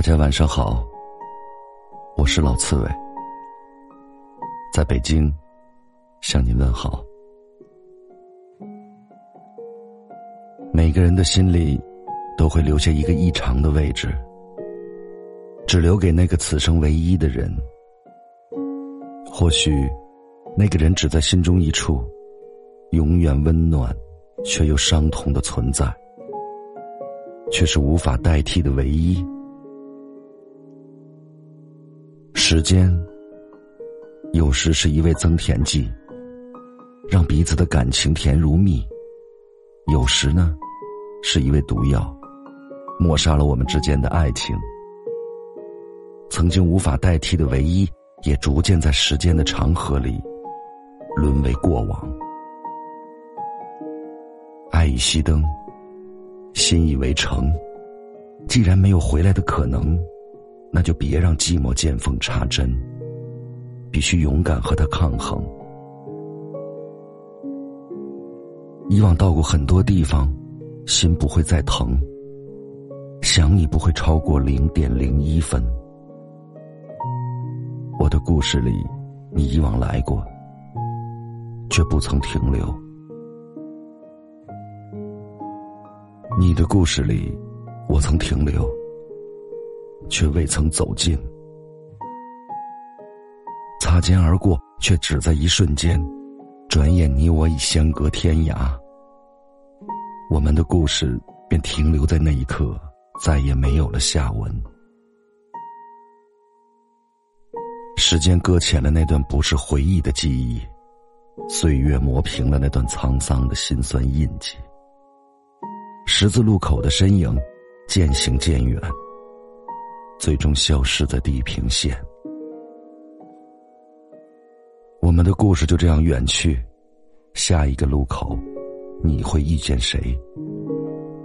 大家晚上好，我是老刺猬，在北京向您问好。每个人的心里都会留下一个异常的位置，只留给那个此生唯一的人。或许，那个人只在心中一处，永远温暖却又伤痛的存在，却是无法代替的唯一。时间，有时是一味增甜剂，让彼此的感情甜如蜜；有时呢，是一味毒药，抹杀了我们之间的爱情。曾经无法代替的唯一，也逐渐在时间的长河里沦为过往。爱已熄灯，心已围城。既然没有回来的可能。那就别让寂寞见缝插针，必须勇敢和他抗衡。以往到过很多地方，心不会再疼。想你不会超过零点零一分。我的故事里，你以往来过，却不曾停留。你的故事里，我曾停留。却未曾走近，擦肩而过，却只在一瞬间。转眼，你我已相隔天涯。我们的故事便停留在那一刻，再也没有了下文。时间搁浅了那段不是回忆的记忆，岁月磨平了那段沧桑的心酸印记。十字路口的身影，渐行渐远。最终消失在地平线。我们的故事就这样远去，下一个路口，你会遇见谁？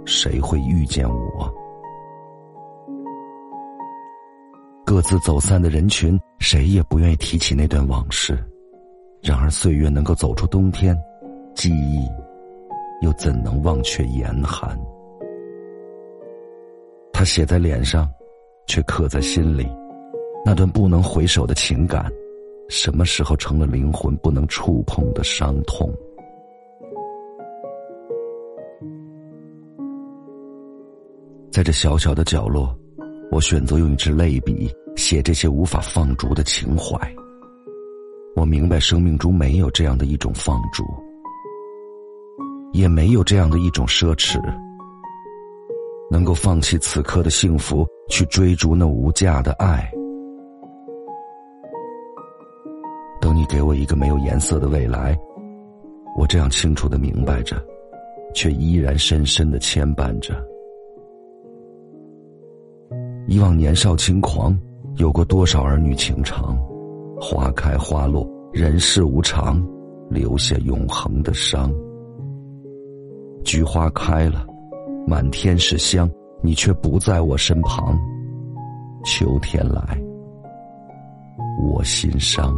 谁会遇见我？各自走散的人群，谁也不愿意提起那段往事。然而岁月能够走出冬天，记忆又怎能忘却严寒？他写在脸上。却刻在心里，那段不能回首的情感，什么时候成了灵魂不能触碰的伤痛？在这小小的角落，我选择用一支泪笔写这些无法放逐的情怀。我明白，生命中没有这样的一种放逐，也没有这样的一种奢侈。能够放弃此刻的幸福，去追逐那无价的爱。等你给我一个没有颜色的未来，我这样清楚的明白着，却依然深深的牵绊着。以往年少轻狂，有过多少儿女情长？花开花落，人世无常，留下永恒的伤。菊花开了。满天是香，你却不在我身旁。秋天来，我心伤。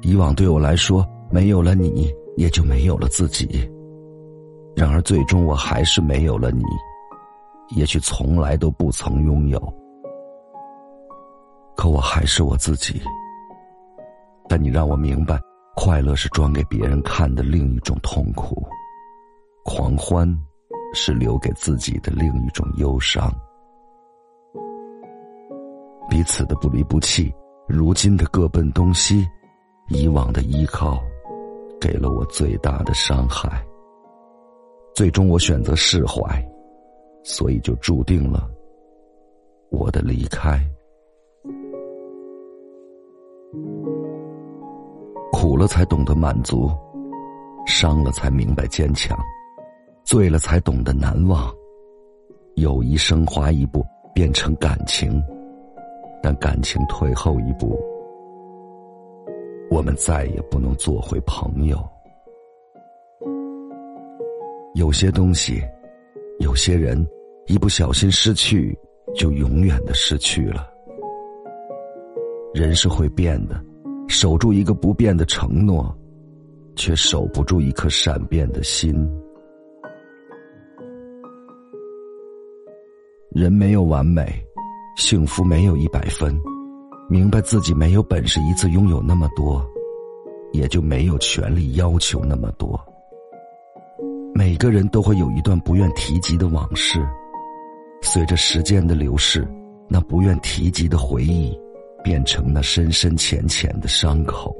以往对我来说，没有了你，也就没有了自己。然而最终，我还是没有了你，也许从来都不曾拥有。可我还是我自己。但你让我明白。快乐是装给别人看的另一种痛苦，狂欢是留给自己的另一种忧伤。彼此的不离不弃，如今的各奔东西，以往的依靠，给了我最大的伤害。最终我选择释怀，所以就注定了我的离开。苦了才懂得满足，伤了才明白坚强，醉了才懂得难忘。友谊升华一步变成感情，但感情退后一步，我们再也不能做回朋友。有些东西，有些人，一不小心失去，就永远的失去了。人是会变的。守住一个不变的承诺，却守不住一颗善变的心。人没有完美，幸福没有一百分。明白自己没有本事一次拥有那么多，也就没有权利要求那么多。每个人都会有一段不愿提及的往事，随着时间的流逝，那不愿提及的回忆，变成那深深浅浅的伤口，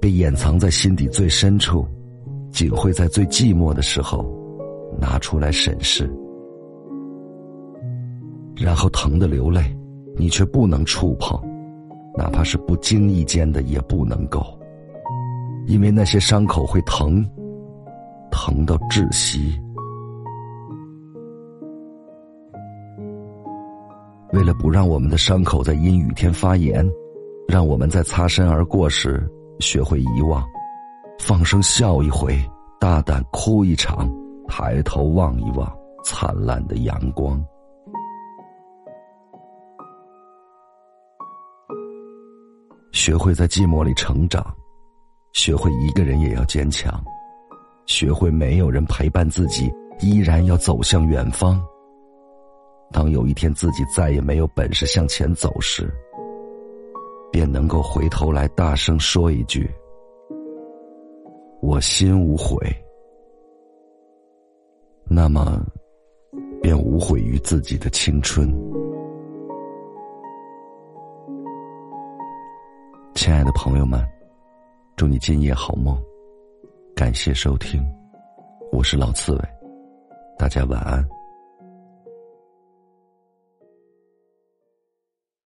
被掩藏在心底最深处，仅会在最寂寞的时候，拿出来审视，然后疼的流泪。你却不能触碰，哪怕是不经意间的也不能够，因为那些伤口会疼，疼到窒息。为了不让我们的伤口在阴雨天发炎，让我们在擦身而过时学会遗忘，放声笑一回，大胆哭一场，抬头望一望灿烂的阳光。学会在寂寞里成长，学会一个人也要坚强，学会没有人陪伴自己，依然要走向远方。当有一天自己再也没有本事向前走时，便能够回头来大声说一句：“我心无悔。”那么，便无悔于自己的青春。亲爱的朋友们，祝你今夜好梦，感谢收听，我是老刺猬，大家晚安。